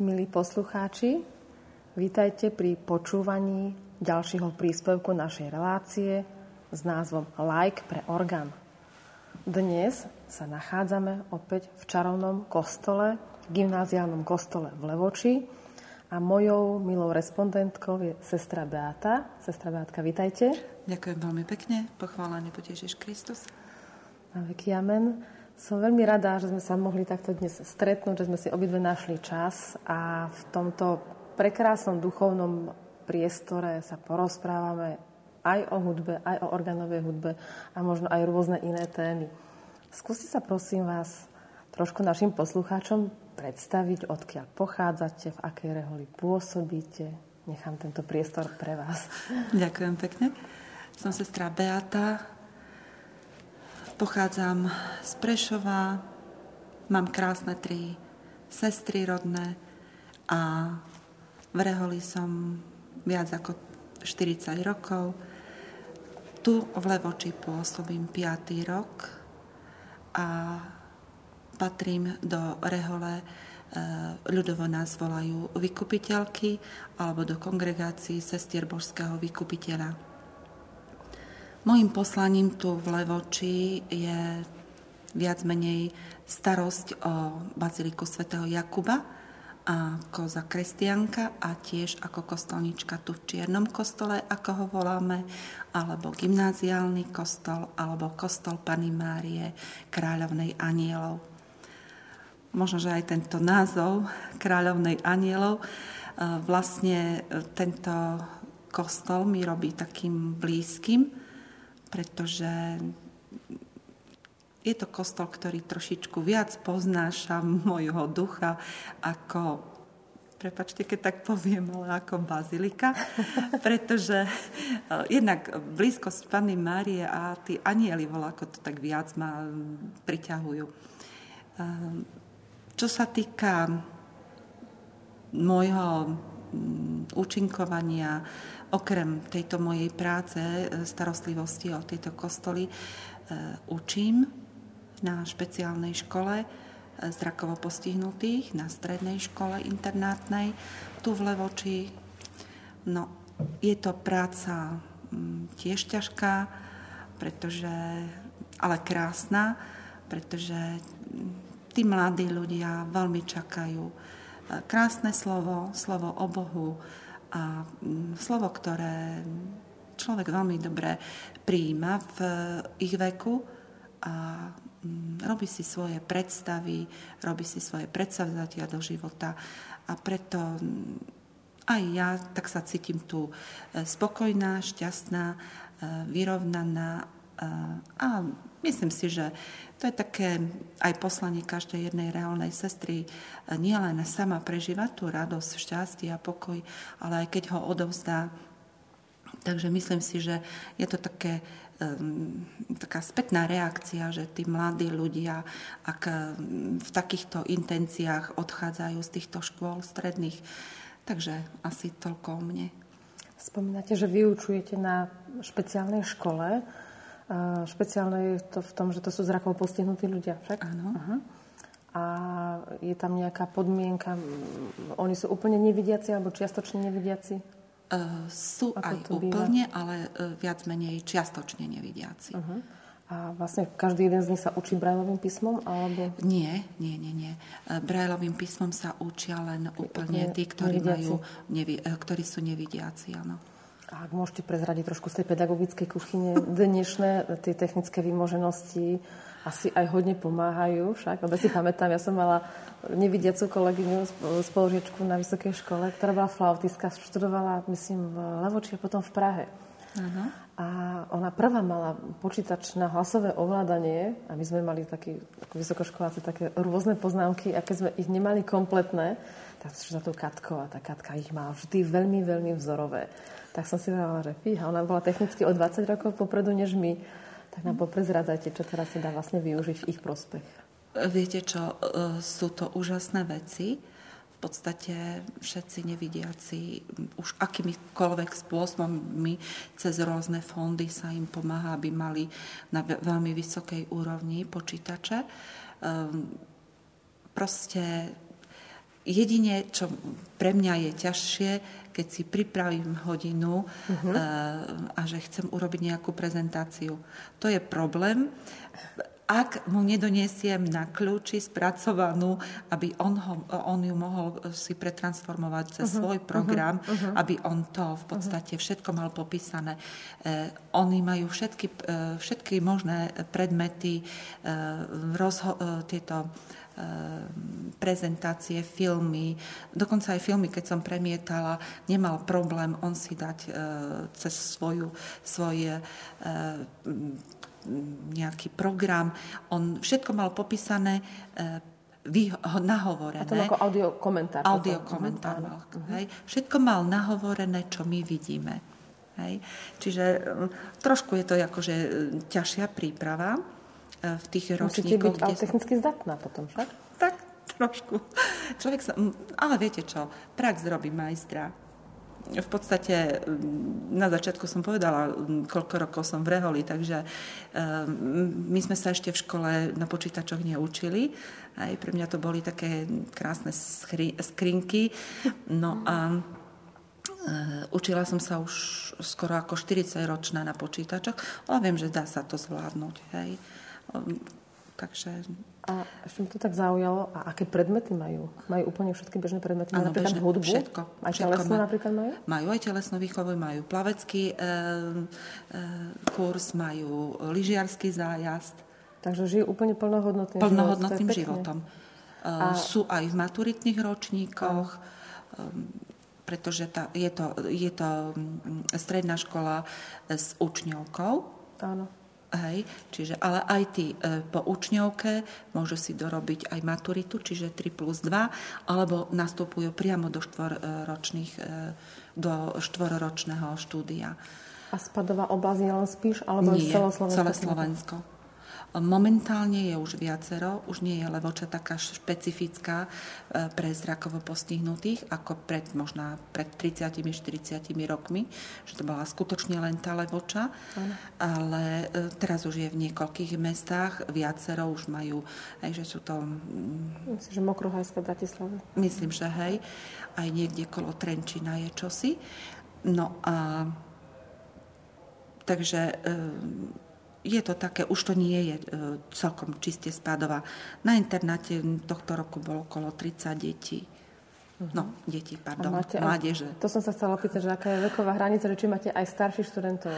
Milí poslucháči, vítajte pri počúvaní ďalšieho príspevku našej relácie s názvom Like pre orgán. Dnes sa nachádzame opäť v čarovnom kostole, gymnáziálnom kostole v Levoči a mojou milou respondentkou je sestra Beata. Sestra Beátka, vítajte. Ďakujem veľmi pekne. Pochválený Ježiš Kristus. Na veky amen. Som veľmi rada, že sme sa mohli takto dnes stretnúť, že sme si obidve našli čas a v tomto prekrásnom duchovnom priestore sa porozprávame aj o hudbe, aj o organovej hudbe a možno aj rôzne iné témy. Skúste sa prosím vás trošku našim poslucháčom predstaviť, odkiaľ pochádzate, v akej reholi pôsobíte. Nechám tento priestor pre vás. Ďakujem pekne. Som sestra Beata, Pochádzam z Prešova, mám krásne tri sestry rodné a v Reholi som viac ako 40 rokov. Tu v Levoči pôsobím 5. rok a patrím do Rehole, e, ľudovo nás volajú vykupiteľky alebo do kongregácií sestier božského vykupiteľa. Mojím poslaním tu v Levoči je viac menej starosť o baziliku svätého Jakuba ako za kresťanka a tiež ako kostolnička tu v Čiernom kostole, ako ho voláme, alebo gymnáziálny kostol, alebo kostol Pany Márie, kráľovnej anielov. Možno, že aj tento názov kráľovnej anielov, e, vlastne e, tento kostol mi robí takým blízkym, pretože je to kostol, ktorý trošičku viac poznáša môjho ducha ako prepačte, keď tak poviem, ale ako bazilika, pretože uh, jednak blízkosť Panny Márie a tí anieli, ako to tak viac ma priťahujú. Uh, čo sa týka môjho účinkovania Okrem tejto mojej práce, e, starostlivosti o tieto kostoly, e, učím na špeciálnej škole e, zrakovo postihnutých, na strednej škole internátnej, tu v Levoči. No, je to práca tiež ťažká, pretože, ale krásna, pretože tí mladí ľudia veľmi čakajú. Krásne slovo, slovo o Bohu, a mm, slovo, ktoré človek veľmi dobre prijíma v ich veku a mm, robí si svoje predstavy, robí si svoje predsavzatia do života. A preto mm, aj ja tak sa cítim tu e, spokojná, šťastná, e, vyrovnaná a myslím si, že to je také aj poslanie každej jednej reálnej sestry, nielen sama prežívať tú radosť, šťastie a pokoj, ale aj keď ho odovzdá. Takže myslím si, že je to také taká spätná reakcia, že tí mladí ľudia, ak v takýchto intenciách odchádzajú z týchto škôl stredných, takže asi toľko o mne. Spomínate, že vyučujete na špeciálnej škole. Špeciálne je to v tom, že to sú zrakovo postihnutí ľudia, však? Áno. A je tam nejaká podmienka, oni sú úplne nevidiaci alebo čiastočne nevidiaci? Uh, sú Ako aj úplne, býva? ale uh, viac menej čiastočne nevidiaci. Uh-huh. A vlastne každý jeden z nich sa učí brajlovým písmom? Alebo... Nie, nie, nie, nie. E, brajlovým písmom sa učia len úplne tí, ktorí, majú, nevi, ktorí sú nevidiaci. Áno. A ak môžete prezradiť trošku z tej pedagogickej kuchyne, dnešné tie technické vymoženosti asi aj hodne pomáhajú však. Lebo si pamätám, ja som mala nevidiacu kolegyňu, spolužiečku na vysokej škole, ktorá bola flautistka, študovala, myslím, v Levoči a potom v Prahe. Ano. A ona prvá mala počítač na hlasové ovládanie a my sme mali taký, ako vysokoškoláci také rôzne poznámky a keď sme ich nemali kompletné, tak za tou Katkou a tá Katka ich má vždy veľmi, veľmi vzorové tak som si povedala, že fíha, ona bola technicky o 20 rokov popredu než my. Tak nám poprezradzajte, čo teraz sa dá vlastne využiť v ich prospech. Viete čo, e, sú to úžasné veci. V podstate všetci nevidiaci už akýmikoľvek spôsobmi cez rôzne fondy sa im pomáha, aby mali na veľmi vysokej úrovni počítače. Ehm, proste Jedine, čo pre mňa je ťažšie, keď si pripravím hodinu uh-huh. a že chcem urobiť nejakú prezentáciu. To je problém ak mu nedonesiem na kľúči spracovanú, aby on, ho, on ju mohol si pretransformovať cez uh-huh, svoj program, uh-huh, aby on to v podstate všetko mal popísané. Eh, oni majú všetky, eh, všetky možné predmety, eh, rozho- eh, tieto prezentácie, filmy, dokonca aj filmy, keď som premietala, nemal problém on si dať e, cez svoju, svoje e, nejaký program. On všetko mal popísané vy, nahovorené. A to ako audio komentár. Audio komentár mal. Hej. Všetko mal nahovorené, čo my vidíme. Hej. Čiže trošku je to akože ťažšia príprava e, v tých ročníkoch. Musíte byť ale technicky zdatná potom, však? Tak, trošku. Človek sa, ale viete čo, prax robí majstra v podstate mm, na začiatku som povedala, mm, koľko rokov som v Reholi, takže mm, my sme sa ešte v škole na počítačoch neučili. Aj pre mňa to boli také krásne skrinky. No a e, učila som sa už skoro ako 40 ročná na počítačoch, ale viem, že dá sa to zvládnuť. Hej. Takže a ešte mi to tak zaujalo, a aké predmety majú? Majú úplne všetky bežné predmety? Ano, napríklad bežné, hudbu? Všetko. Aj telesnú ma, napríklad majú? Majú aj telesnú výchovu, majú plavecký e, e, kurz, majú lyžiarský zájazd. Takže žijú úplne plnohodnotným, plnohodnotným životom. A... Sú aj v maturitných ročníkoch, a... pretože tá, je, to, je to stredná škola s učňovkou. Áno Hej, čiže, ale aj tí e, po učňovke môžu si dorobiť aj maturitu, čiže 3 plus 2, alebo nastupujú priamo do štvorročných, e, do štvororočného štúdia. A spadová oblasť je len spíš, alebo Nie, celoslovensko? celé Slovensko. Momentálne je už viacero, už nie je Levoča taká špecifická e, pre zrakovo postihnutých, ako pred možná pred 30-40 rokmi, že to bola skutočne len tá Levoča, ano. ale e, teraz už je v niekoľkých mestách, viacero už majú, aj že sú to... Mm, myslím, že Mokruhajské Bratislava. Myslím, že hej, aj niekde kolo Trenčina je čosi. No a takže e, je to také, už to nie je e, celkom čiste spádová. Na internáte tohto roku bolo okolo 30 detí. Uh-huh. No, deti, pardon, máte, mládeže. To som sa chcela opýtať, že aká je veková hranica, že či máte aj starších študentov?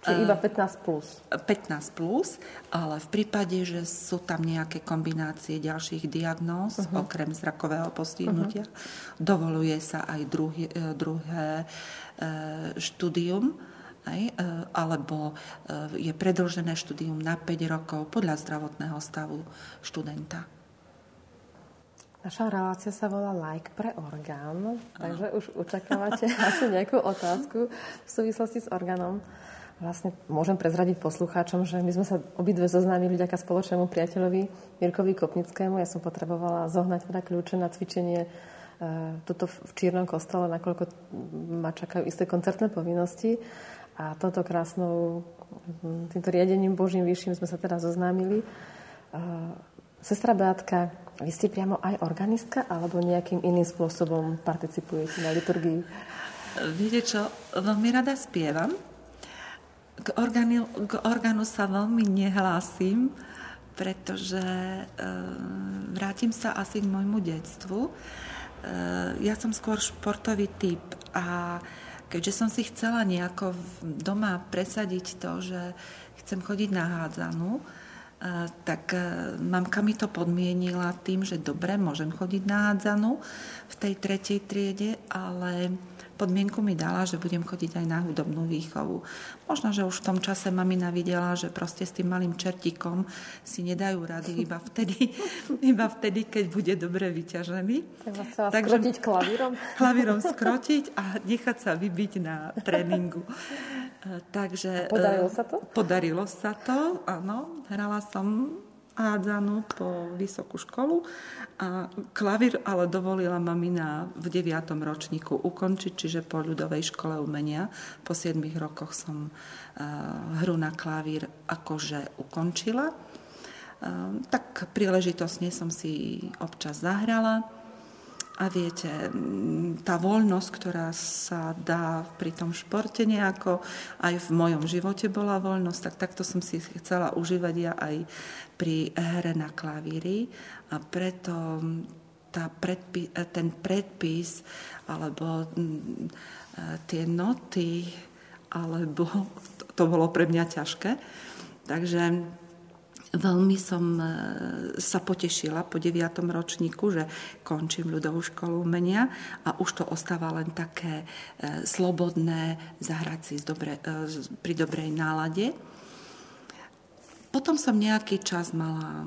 Či iba 15 plus? 15 plus, ale v prípade, že sú tam nejaké kombinácie ďalších diagnóz, uh-huh. okrem zrakového postihnutia, uh-huh. dovoluje sa aj druhý, e, druhé e, štúdium aj, e, alebo e, je predlžené štúdium na 5 rokov podľa zdravotného stavu študenta. Naša relácia sa volá Like pre orgán, takže už očakávate asi nejakú otázku v súvislosti s orgánom. Vlastne môžem prezradiť poslucháčom, že my sme sa obidve zoznámili vďaka spoločnému priateľovi Mirkovi Kopnickému. Ja som potrebovala zohnať teda kľúče na cvičenie e, tuto v Čírnom kostole, nakoľko ma čakajú isté koncertné povinnosti. A toto krásnou, týmto riadením Božím vyšším sme sa teda zoznámili. Sestra Beatka, vy ste priamo aj organistka, alebo nejakým iným spôsobom participujete na liturgii? Viete čo, veľmi rada spievam. K orgánu, k orgánu sa veľmi nehlásim, pretože e, vrátim sa asi k môjmu detstvu. E, ja som skôr športový typ a keďže som si chcela nejako doma presadiť to, že chcem chodiť na hádzanú, eh, tak eh, mamka mi to podmienila tým, že dobre, môžem chodiť na hádzanú v tej tretej triede, ale podmienku mi dala, že budem chodiť aj na hudobnú výchovu. Možno, že už v tom čase mamina videla, že proste s tým malým čertikom si nedajú rady iba vtedy, iba vtedy keď bude dobre vyťažený. Chcela Takže, skrotiť klavírom? Klavírom skrotiť a nechať sa vybiť na tréningu. E, takže... Podarilo sa to? Podarilo sa to, áno. Hrala som hádzanú po vysokú školu a klavír ale dovolila mamina v 9. ročníku ukončiť, čiže po ľudovej škole umenia. Po 7 rokoch som hru na klavír akože ukončila. Tak príležitosne som si občas zahrala A viete, tá voľnosť, ktorá sa dá pri tom športe nejako, aj v mojom živote bola voľnosť, tak takto som si chcela užívať ja aj pri hre na klavíri. A preto tá predpis, ten predpis alebo tie noty, alebo to bolo pre mňa ťažké. Takže Veľmi som e, sa potešila po 9. ročníku, že končím ľudovú školu umenia a už to ostáva len také e, slobodné zahrať si dobre, e, pri dobrej nálade. Potom som nejaký čas mala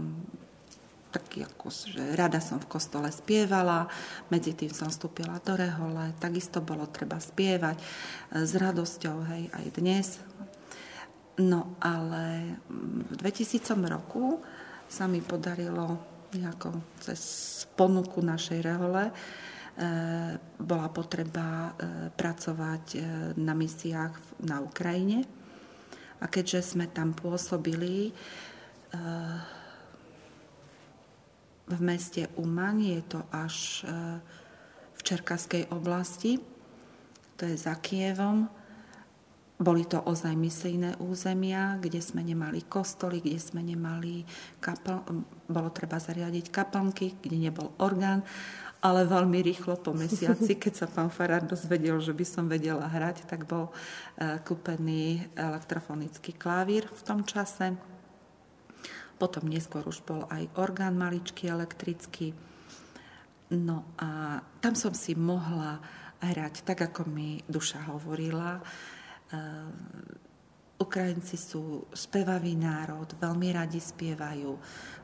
taký ako, že rada som v kostole spievala, medzi tým som vstúpila do rehole, takisto bolo treba spievať s radosťou, hej, aj dnes No ale v 2000 roku sa mi podarilo nejako cez ponuku našej rehole e, bola potreba e, pracovať e, na misiách na Ukrajine. A keďže sme tam pôsobili v meste Uman, je to až v Čerkaskej oblasti, to je za Kievom, boli to ozaj misijné územia, kde sme nemali kostoly, kde sme nemali kapel, bolo treba zariadiť kaplnky, kde nebol orgán, ale veľmi rýchlo po mesiaci, keď sa pán Farár dozvedel, že by som vedela hrať, tak bol e, kúpený elektrofonický klavír v tom čase. Potom neskôr už bol aj orgán maličký elektrický. No a tam som si mohla hrať tak, ako mi duša hovorila Ukrajinci sú spevavý národ, veľmi radi spievajú,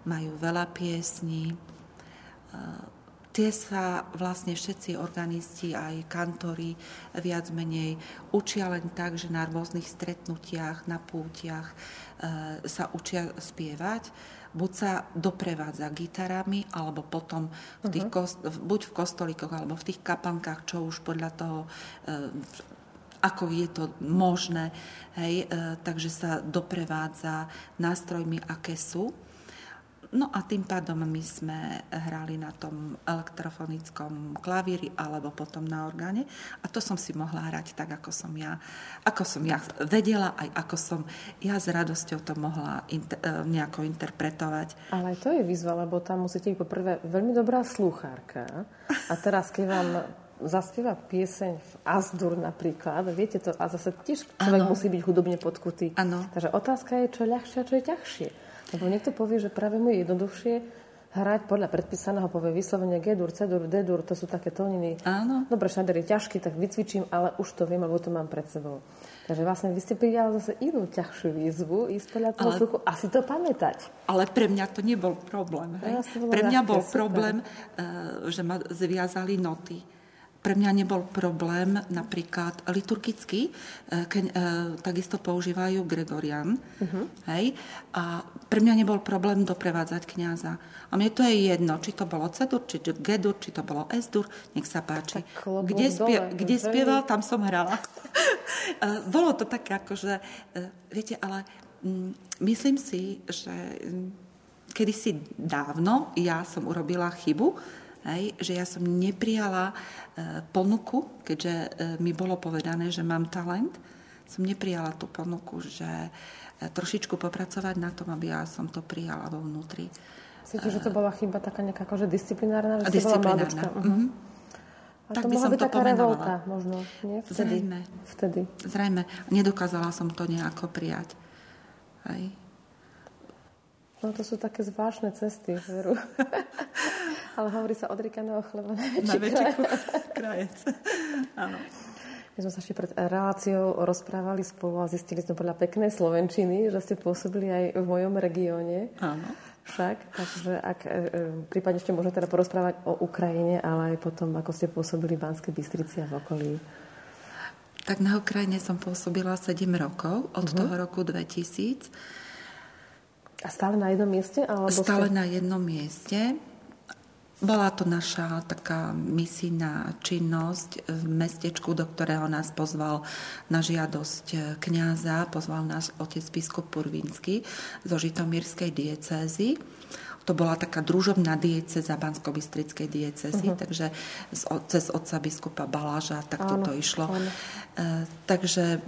majú veľa piesní. Ehm, tie sa vlastne všetci organisti, aj kantori viac menej učia len tak, že na rôznych stretnutiach, na pútiach ehm, sa učia spievať. Buď sa doprevádza gitarami, alebo potom v tých uh-huh. kost- buď v kostolíkoch, alebo v tých kapankách, čo už podľa toho ako je to možné, hej, e, takže sa doprevádza nástrojmi, aké sú. No a tým pádom my sme hrali na tom elektrofonickom klavíri alebo potom na orgáne a to som si mohla hrať tak, ako som ja, ako som ja vedela, aj ako som ja s radosťou to mohla inter, e, nejako interpretovať. Ale aj to je výzva, lebo tam musíte byť poprvé veľmi dobrá slúchárka a teraz, keď vám zaspieva pieseň v Asdur napríklad, viete to, a zase tiež človek ano. musí byť hudobne podkutý. Ano. Takže otázka je, čo je ľahšie a čo je ťažšie. Lebo niekto povie, že práve mu je jednoduchšie hrať podľa predpísaného, povie vyslovene G-dur, C-dur, D-dur, to sú také tóniny. Áno. Dobre, šander je ťažký, tak vycvičím, ale už to viem, lebo to mám pred sebou. Takže vlastne vy ste prijali zase inú ťažšiu výzvu, ísť podľa toho ale, asi to pamätať. Ale pre mňa to nebol problém. Hej? Pre mňa bol super. problém, uh, že ma zviazali noty pre mňa nebol problém napríklad liturgicky, e, keď e, takisto používajú Gregorian. Uh-huh. Hej, a pre mňa nebol problém doprevádzať kniaza. A mne to je jedno, či to bolo Cedur, či Gedur, či to bolo Esdur, nech sa páči. Kde, spie, dole, kde spieval, tam som hrala. E, bolo to také akože, viete, ale mm, myslím si, že mm, kedysi dávno ja som urobila chybu, Hej, že ja som neprijala e, ponuku, keďže e, mi bolo povedané, že mám talent, som neprijala tú ponuku, že e, trošičku popracovať na tom, aby ja som to prijala vo vnútri. Myslíte, že to bola chyba taká nejaká akože disciplinárna? Že disciplinárna. Bola mm-hmm. A tak to by som byť to taká revolta možno, nie? Vtedy. Zrejme. Vtedy. Zrejme. Nedokázala som to nejako prijať. Hej. No to sú také zvláštne cesty, veru. Ale hovorí sa od Rikaného chleba najväčší krajec. Áno. My sme sa ešte pred reláciou rozprávali spolu a zistili sme podľa peknej Slovenčiny, že ste pôsobili aj v mojom regióne. Áno. Však, takže ak, e, e, prípadne ešte môžeme teda porozprávať o Ukrajine, ale aj potom, ako ste pôsobili v Banskej Bystrici a v okolí. Tak na Ukrajine som pôsobila 7 rokov, od uh-huh. toho roku 2000. A stále na jednom mieste? Alebo stále ste... na jednom mieste. Bola to naša taká misijná činnosť v mestečku, do ktorého nás pozval na žiadosť kňaza, pozval nás otec biskup Purvinsky zo Žitomírskej diecézy. To bola taká družobná dieceza Bansko-Bystrickej diecezy, uh-huh. takže z, cez otca biskupa Baláža, tak áno, toto išlo. Áno. E, takže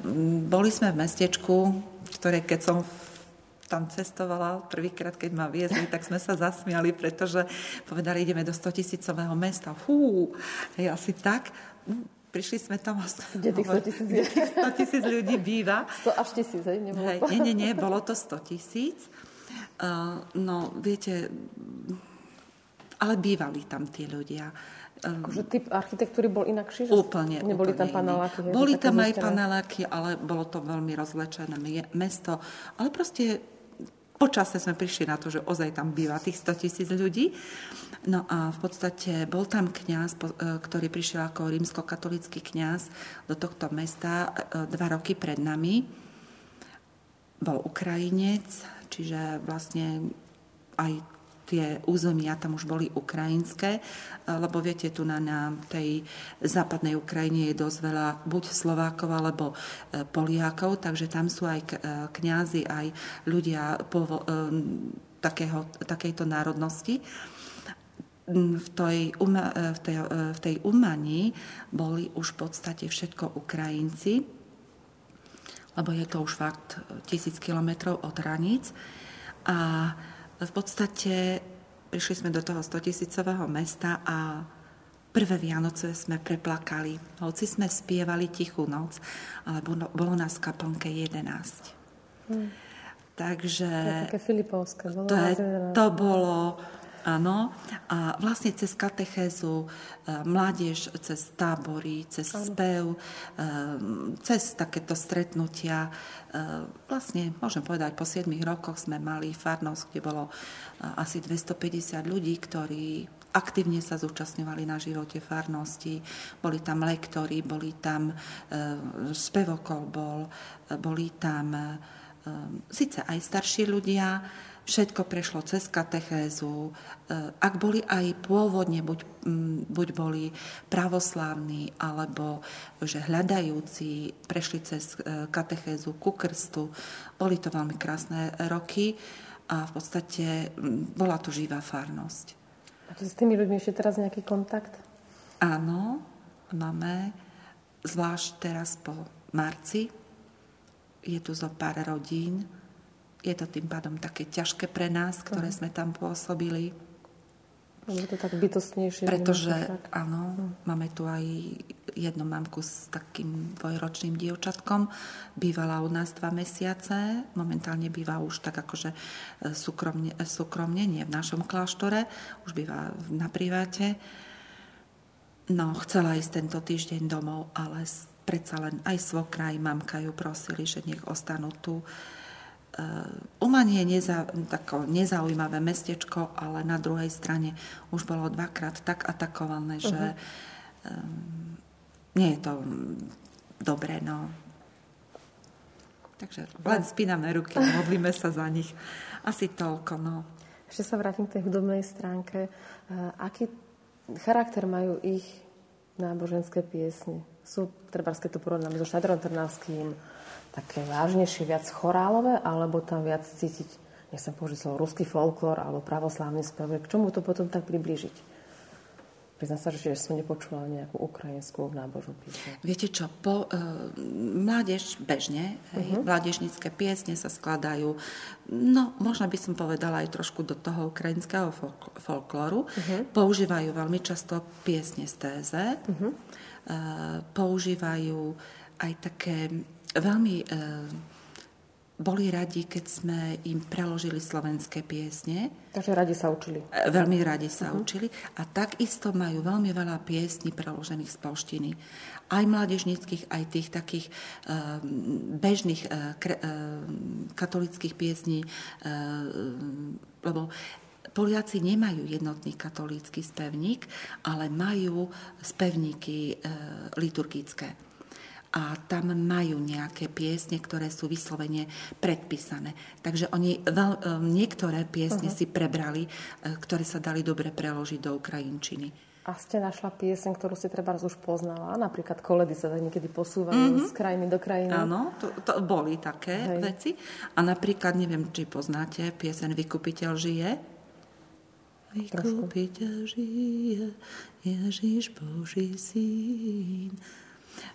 boli sme v mestečku, ktoré keď som tam cestovala prvýkrát, keď ma viezli, tak sme sa zasmiali, pretože povedali, ideme do 100 tisícového mesta. Fú, hej, asi tak. Prišli sme tam a... Kde tých 100 tisíc ľudí? 100 tisíc ľudí býva. 100 až tisíc, hej? Nebolo hej, nie, nie, nie, bolo to 100 tisíc. Uh, no, viete, ale bývali tam tí ľudia. Akože typ architektúry bol inakší? Že úplne. Neboli úplne tam paneláky? Boli tam aj paneláky, ale bolo to veľmi rozlečené mesto. Ale proste počase sme prišli na to, že ozaj tam býva tých 100 tisíc ľudí. No a v podstate bol tam kňaz, e, ktorý prišiel ako rímskokatolický kňaz do tohto mesta e, dva roky pred nami. Bol Ukrajinec, čiže vlastne aj tie územia tam už boli ukrajinské, eh, lebo viete, tu na, na tej západnej Ukrajine je dosť veľa buď Slovákov alebo eh, Poliákov, takže tam sú aj eh, kňazi, aj ľudia po, takého, takejto národnosti v tej, v, tej, v tej Umani boli už v podstate všetko Ukrajinci, lebo je to už fakt tisíc kilometrov od hraníc. A v podstate prišli sme do toho 100 tisícového mesta a prvé Vianoce sme preplakali. Hoci sme spievali tichú noc, ale bolo, bolo nás v kaplnke 11. Hmm. Takže... To je také filipovské. Bolo to, je, to bolo Áno, a vlastne cez katechézu, e, mládež cez tábory, cez ano. spev, e, cez takéto stretnutia. E, vlastne, môžem povedať, po 7 rokoch sme mali farnosť, kde bolo asi 250 ľudí, ktorí aktívne sa zúčastňovali na živote farnosti. Boli tam lektori, boli tam spevokol bol, boli tam síce aj starší ľudia, Všetko prešlo cez katechézu. E, ak boli aj pôvodne, buď, buď boli pravoslávni, alebo že hľadajúci, prešli cez e, katechézu ku krstu. Boli to veľmi krásne roky a v podstate bola to živá farnosť. A s tými ľuďmi ešte teraz nejaký kontakt? Áno, máme, zvlášť teraz po marci. Je tu zo pár rodín, je to tým pádom také ťažké pre nás, ktoré uh-huh. sme tam pôsobili. Je to tak bytostnejšie. Pretože, áno, uh-huh. máme tu aj jednu mamku s takým dvojročným dievčatkom. Bývala u nás dva mesiace, momentálne býva už tak akože e, súkromne, e, súkromne nie v našom kláštore, už býva na priváte. No, chcela ísť tento týždeň domov, ale predsa len aj svokra, aj mamka ju prosili, že nech ostanú tu Eh, Umanie je neza, tako nezaujímavé mestečko, ale na druhej strane už bolo dvakrát tak atakované, uh-huh. že um, nie je to dobré. No. Takže len spíname ruky, modlíme sa za nich. Asi toľko. No. Ešte sa vrátim k tej hudobnej stránke. Uh, aký charakter majú ich náboženské piesne? Sú, treba keď to porovnáme so Štadrom Trnavským, také vážnejšie, viac chorálové, alebo tam viac cítiť, nechcem použiť slovo, ruský folklór alebo pravoslávny spev. K čomu to potom tak približiť? Priznám sa, že som nepočula nejakú ukrajinskú nábožnú písmu. Viete čo, po, e, mládež bežne, uh-huh. mládežnícke piesne sa skladajú, no možno by som povedala aj trošku do toho ukrajinského folk- folklóru. Uh-huh. Používajú veľmi často piesne z téze, uh-huh. e, používajú aj také veľmi e, boli radi, keď sme im preložili slovenské piesne. Takže radi sa učili. E, veľmi radi sa uh-huh. učili. A takisto majú veľmi veľa piesní preložených z polštiny. Aj mládežníckých, aj tých takých uh, bežných uh, kre, uh, katolických piesní. Uh, lebo Poliaci nemajú jednotný katolícky spevník, ale majú spevníky uh, liturgické a tam majú nejaké piesne, ktoré sú vyslovene predpísané. Takže oni veľ, niektoré piesne uh-huh. si prebrali, e, ktoré sa dali dobre preložiť do ukrajinčiny. A ste našla pieseň, ktorú si treba už poznala? Napríklad koledy sa niekedy posúvajú mm-hmm. z krajiny do krajiny. Áno, to, to boli také Hej. veci. A napríklad, neviem, či poznáte, pieseň Vykupiteľ žije. Vykúpiteľ žije, Ježiš Boží syn.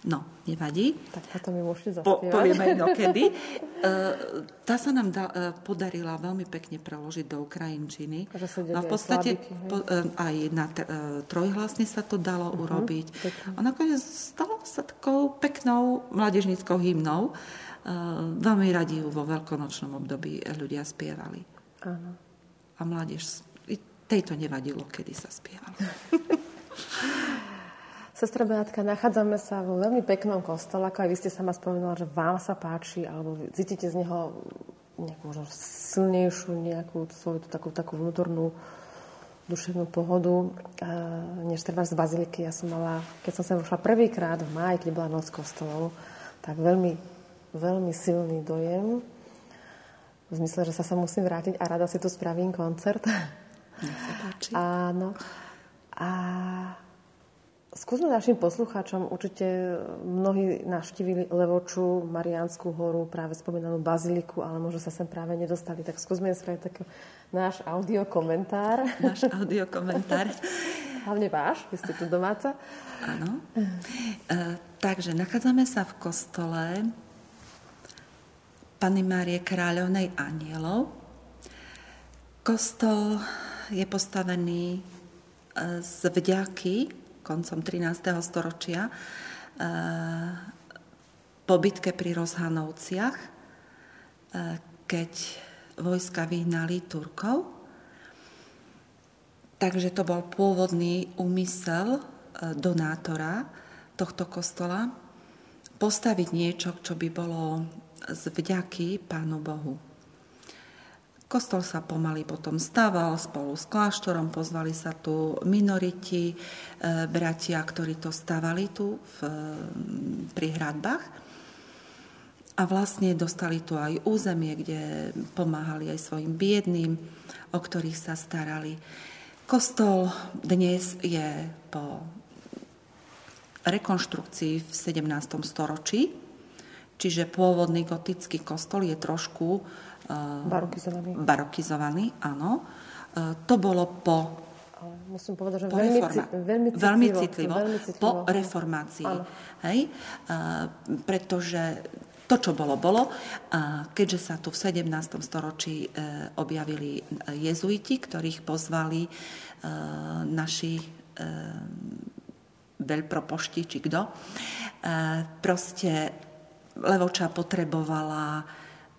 No, nevadí. Tak potom mi môžete zaspievať. Po, povieme inokedy. Uh, tá sa nám da, uh, podarila veľmi pekne preložiť do ukrajinčiny. A v podstate slabiky, po, uh, aj na trojhlasne sa to dalo uh-huh, urobiť. Pekne. A nakoniec stalo sa takou peknou mladežnickou hymnou. Veľmi radi ju vo veľkonočnom období ľudia spievali. Áno. A mládež Tejto nevadilo, kedy sa spievalo. Sestra Beatka, nachádzame sa vo veľmi peknom kostole, ako aj vy ste sama spomenula, že vám sa páči, alebo cítite z neho nejakú možno silnejšiu nejakú svoju takú, takú vnútornú duševnú pohodu, než treba z Baziliky. Ja som mala, keď som sa vošla prvýkrát v máji, keď bola noc kostolov, tak veľmi, veľmi silný dojem. V zmysle, že sa sa musím vrátiť a rada si tu spravím koncert. Nech sa páči. Áno. A skúsme našim poslucháčom, určite mnohí navštívili Levoču, Mariánsku horu, práve spomínanú Baziliku, ale možno sa sem práve nedostali, tak skúsme spraviť taký náš audiokomentár. Náš audiokomentár. Hlavne váš, vy ste tu domáca. Áno. E, takže nachádzame sa v kostole Pany Márie Kráľovnej Anielov. Kostol je postavený e, z vďaky koncom 13. storočia e, po bitke pri Rozhanovciach, e, keď vojska vyhnali Turkov. Takže to bol pôvodný úmysel donátora tohto kostola postaviť niečo, čo by bolo z vďaky Pánu Bohu. Kostol sa pomaly potom stával spolu s kláštorom, pozvali sa tu minoriti, e, bratia, ktorí to stavali tu v, pri hradbách. A vlastne dostali tu aj územie, kde pomáhali aj svojim biedným, o ktorých sa starali. Kostol dnes je po rekonštrukcii v 17. storočí, čiže pôvodný gotický kostol je trošku barokizovaný. Barokizovaný, áno. Eh, to bolo po ale musím povedať, že veľmi, reforma- veľmi, citlivo, veľmi citlivo. Veľmi citlivo. Po reformácii. Áno. Hej? Uh, pretože to, čo bolo, bolo. A keďže sa tu v 17. storočí uh, objavili jezuiti, ktorých pozvali uh, naši veľpropošti, či kto, proste Levoča potrebovala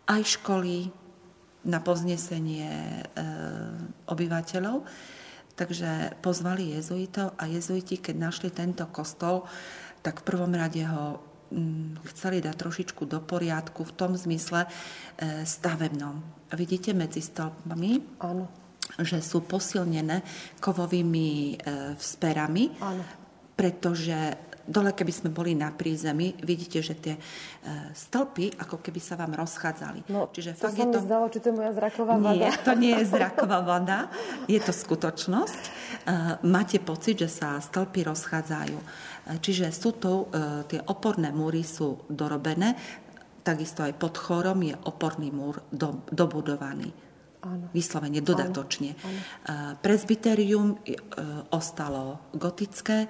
aj školy na povznesenie e, obyvateľov. Takže pozvali jezuitov a jezuiti, keď našli tento kostol, tak v prvom rade ho mm, chceli dať trošičku do poriadku v tom zmysle e, stavebnom. Vidíte medzi stĺpami, Áno. že sú posilnené kovovými e, sperami, Áno. pretože dole, keby sme boli na prízemí, vidíte, že tie e, stĺpy ako keby sa vám rozchádzali. No, Čiže to fakt je to... zdalo, či to je moja zraková vada. Nie, to nie je zraková vada, je to skutočnosť. E, máte pocit, že sa stĺpy rozchádzajú. E, čiže sú tu, tie oporné múry sú dorobené, takisto aj pod chorom je oporný múr do, dobudovaný. Áno. Vyslovene, dodatočne. Áno. Áno. Presbyterium ostalo gotické,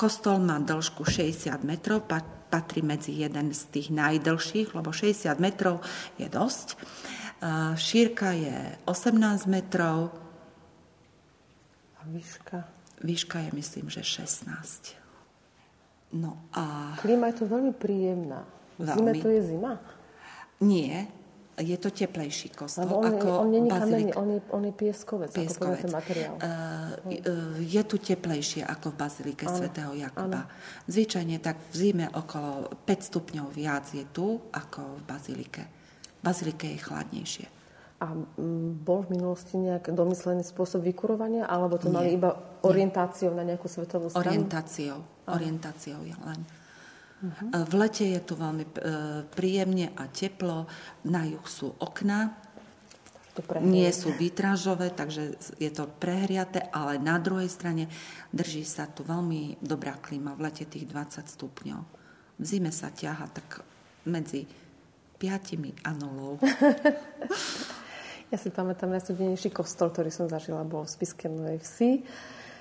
Kostol má dĺžku 60 metrov, patrí medzi jeden z tých najdlhších, lebo 60 metrov je dosť. Šírka je 18 metrov. A výška? Výška je, myslím, že 16. No a... Klíma je tu veľmi príjemná. V zime to je zima? Nie, je to teplejší kostol on, ako on není kamenný, on je, on je pieskovec, pieskovec. ako materiál. Uh, je tu teplejšie ako v bazilike ano. svätého Jakuba. Ano. Zvyčajne tak v zime okolo 5 stupňov viac je tu ako v bazilike. V bazilike je chladnejšie. A bol v minulosti nejak domyslený spôsob vykurovania, alebo to Nie. mali iba orientáciou Nie. na nejakú svetovú stranu? Orientáciou. Orientáciou je len. Uh-huh. V lete je tu veľmi e, príjemne a teplo, na juh sú okná, nie sú výtražové, takže je to prehriate, ale na druhej strane drží sa tu veľmi dobrá klíma, v lete tých 20 stupňov. V zime sa ťaha tak medzi 5 a nulou. Ja si pamätám, najstudenejší kostol, ktorý som zažila, bol v Spiske Novej Vsi.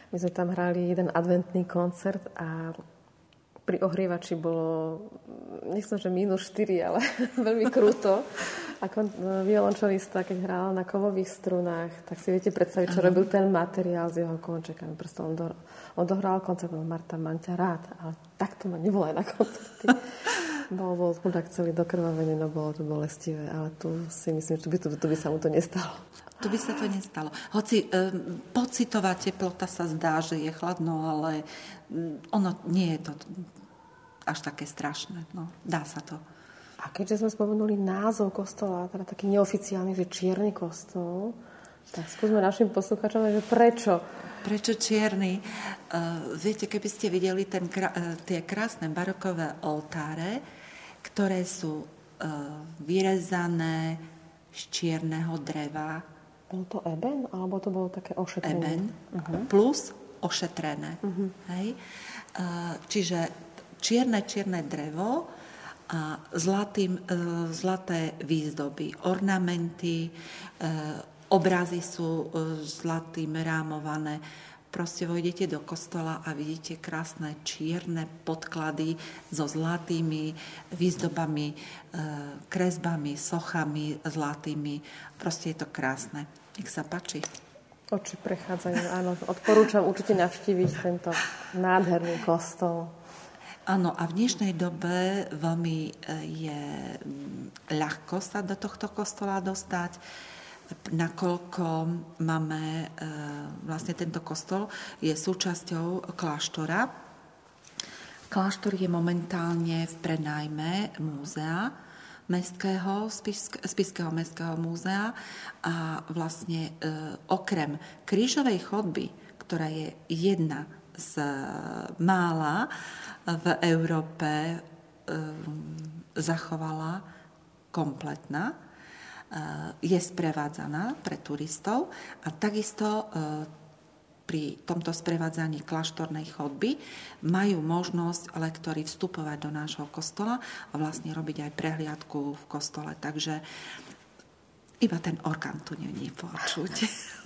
My sme tam hrali jeden adventný koncert a pri ohrievači bolo, nechcem, že minus 4, ale veľmi krúto. Ako violončelista, keď hral na kovových strunách, tak si viete predstaviť, čo robil ten materiál s jeho končekami. Proste on, do, on dohral koncert, bol Marta, mám ťa rád, ale takto ma nebolo aj na koncerty. bol, bol chudák celý dokrvavený, no bolo to bolestivé, ale tu si myslím, že tu by, tu, tu by sa mu to nestalo. Tu by sa to nestalo. Hoci um, pocitová teplota sa zdá, že je chladno, ale um, ono nie je to až také strašné. No, dá sa to. A keďže sme spomenuli názov kostola, teda taký neoficiálny, že Čierny kostol, tak skúsme našim posluchačom, že prečo? Prečo čierny? Uh, viete, keby ste videli ten, uh, tie krásne barokové oltáre, ktoré sú uh, vyrezané z čierneho dreva. Bolo to eben, alebo to bolo také ošetrené? Eben uh-huh. plus ošetrené. Uh-huh. Hej? Uh, čiže čierne, čierne drevo a zlatým, e, zlaté výzdoby, ornamenty, e, obrazy sú e, zlatým rámované. Proste vojdete do kostola a vidíte krásne čierne podklady so zlatými výzdobami, kresbami, sochami zlatými. Proste je to krásne. Nech sa páči. Oči prechádzajú, áno. Odporúčam určite navštíviť tento nádherný kostol. Áno, a v dnešnej dobe veľmi e, je mm, ľahko sa do tohto kostola dostať, nakoľko máme e, vlastne tento kostol, je súčasťou kláštora. Kláštor je momentálne v prenajme múzea, mestského, Spiského mestského múzea a vlastne e, okrem krížovej chodby, ktorá je jedna z mála, v Európe ehm, zachovala kompletná, ehm, je sprevádzaná pre turistov a takisto ehm, pri tomto sprevádzaní kláštornej chodby majú možnosť lektori vstupovať do nášho kostola a vlastne robiť aj prehliadku v kostole. Takže iba ten orgán tu není počuť.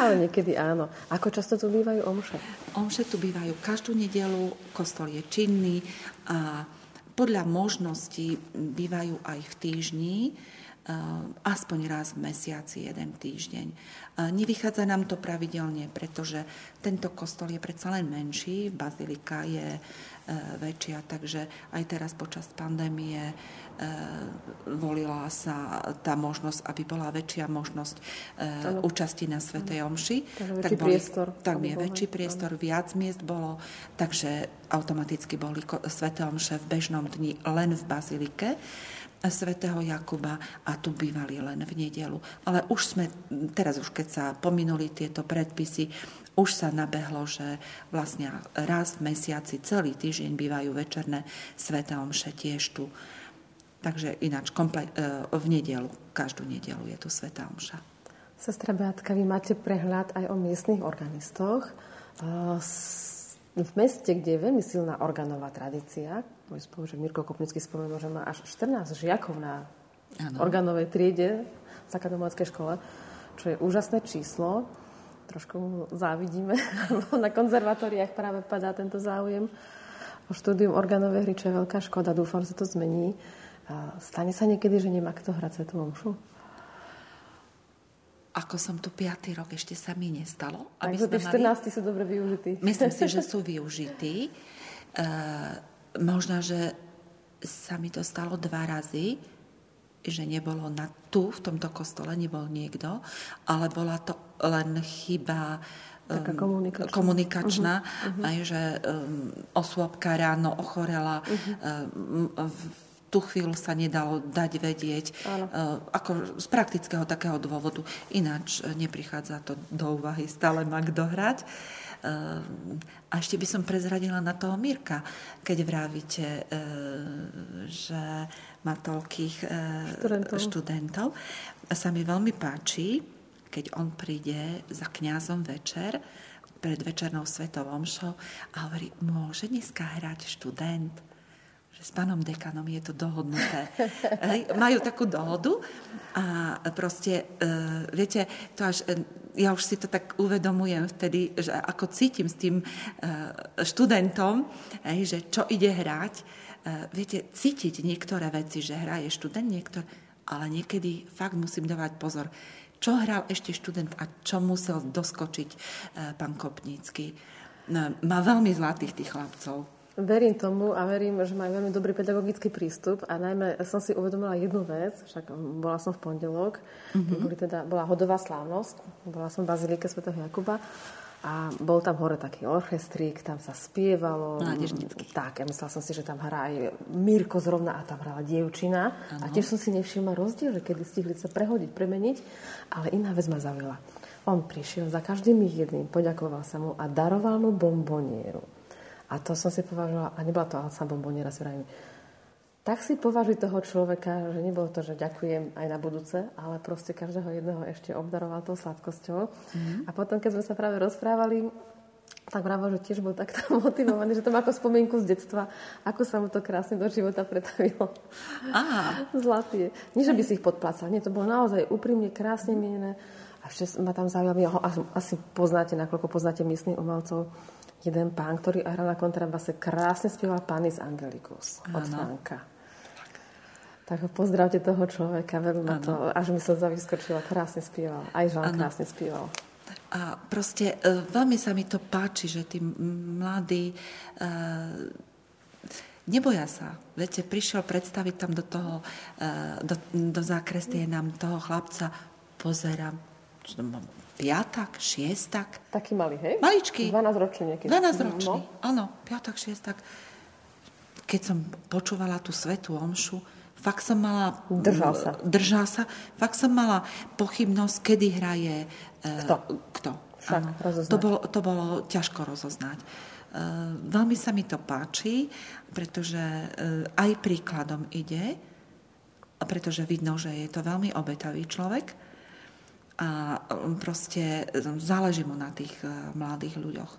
Ale niekedy áno. Ako často tu bývajú omše? Omše tu bývajú každú nedelu, kostol je činný a podľa možností bývajú aj v týždni, eh, aspoň raz v mesiaci, jeden týždeň. Nevychádza nám to pravidelne, pretože tento kostol je predsa len menší, bazilika je väčšia, takže aj teraz počas pandémie e, volila sa tá možnosť, aby bola väčšia možnosť ano. účasti na Svetej Omši. Tak, boli, priestor. Tak je väčší priestor, viac miest bolo, takže automaticky boli Sveté Omše v bežnom dni len v Bazilike svätého Jakuba a tu bývali len v nedelu. Ale už sme, teraz už keď sa pominuli tieto predpisy, už sa nabehlo, že vlastne raz v mesiaci celý týždeň bývajú večerné sveté omše tiež tu. Takže ináč komple- e, v nedelu, každú nedelu je tu sveta omša. Sestra Beatka, vy máte prehľad aj o miestnych organistoch. E, v meste, kde je veľmi silná organová tradícia, môj spolužiak Mirko Kopnický spomenul, že má až 14 žiakov na ano. organovej triede v základnomoleckej škole, čo je úžasné číslo. Trošku závidíme, na konzervatóriách práve padá tento záujem o štúdium organovej hry, čo je veľká škoda. Dúfam, že sa to zmení. Stane sa niekedy, že nemá kto hrať Svetú omšu? Ako som tu piatý rok, ešte sa mi nestalo. Takže tí 14 mali... sú dobre využití. Myslím si, že sú využití. E, možno, že sa mi to stalo dva razy, že nebolo na tu, v tomto kostole, nebol niekto, ale bola to len chyba Taká komunikačná, komunikačná uh-huh, uh-huh. aj že um, osôbka ráno ochorela uh-huh. um, v tú chvíľu sa nedalo dať vedieť, Áno. Eh, ako z praktického takého dôvodu. Ináč eh, neprichádza to do úvahy, stále má kto hrať. Eh, a ešte by som prezradila na toho Mirka, keď vravíte, že má toľkých študentov. študentov. A sa mi veľmi páči, keď on príde za kňazom večer, pred večernou svetou omšou a hovorí, môže dneska hrať študent? Že s pánom dekanom je to dohodnuté. Hej, majú takú dohodu a proste, uh, viete, to až, uh, ja už si to tak uvedomujem vtedy, že ako cítim s tým uh, študentom, hej, že čo ide hrať, uh, viete, cítiť niektoré veci, že hraje študent, niektoré, ale niekedy fakt musím dávať pozor, čo hral ešte študent a čo musel doskočiť uh, pán Kopnícky. No, má veľmi zlatých tých chlapcov. Verím tomu a verím, že majú veľmi dobrý pedagogický prístup a najmä som si uvedomila jednu vec, však bola som v pondelok, mm-hmm. boli teda, bola hodová slávnosť, bola som v Bazilike Sv. Jakuba a bol tam hore taký orchestrík, tam sa spievalo. Mládežnický. Tak, ja myslela som si, že tam hrá aj Mirko zrovna a tam hrala dievčina. Ano. A tiež som si nevšimla rozdiel, že kedy stihli sa prehodiť, premeniť, ale iná vec ma zaujala. On prišiel za každým jedným, poďakoval sa mu a daroval mu bombonieru. A to som si považovala, a nebola to Alsa Bomboniera s tak si považuj toho človeka, že nebolo to, že ďakujem aj na budúce, ale proste každého jedného ešte obdaroval tou sladkosťou. Mm-hmm. A potom, keď sme sa práve rozprávali, tak práve, že tiež bol takto motivovaný, že to má ako spomienku z detstva, ako sa mu to krásne do života pretavilo. Aha. Zlatý. Nie, že by si ich podplácal, nie, to bolo naozaj úprimne, krásne mienené. A ešte ma tam ho asi poznáte, nakoľko poznáte miestnych umelcov, jeden pán, ktorý hral na kontrabase, krásne spieval Panis Angelicus od Franka. Tak ho pozdravte toho človeka, veľmi to, až mi sa zavyskočila, krásne spieval. Aj Žan krásne spieval. A proste e, veľmi sa mi to páči, že tí mladí e, neboja sa. Viete, prišiel predstaviť tam do toho, e, do, do zákrestie nám toho chlapca, pozerám, čo to mám, piatak, šiestak. Taký malý, hej? Maličký. 12 ročný niekedy. 12 ročný, no. áno, piatak, šiestak. Keď som počúvala tú svetú omšu, fakt som mala... Držal sa. Držal sa. Fakt som mala pochybnosť, kedy hraje... E, kto? Kto. Však, to, bolo, to bolo ťažko rozoznať. Uh, veľmi sa mi to páči, pretože uh, aj príkladom ide, pretože vidno, že je to veľmi obetavý človek a um, proste um, záleží mu na tých uh, mladých ľuďoch.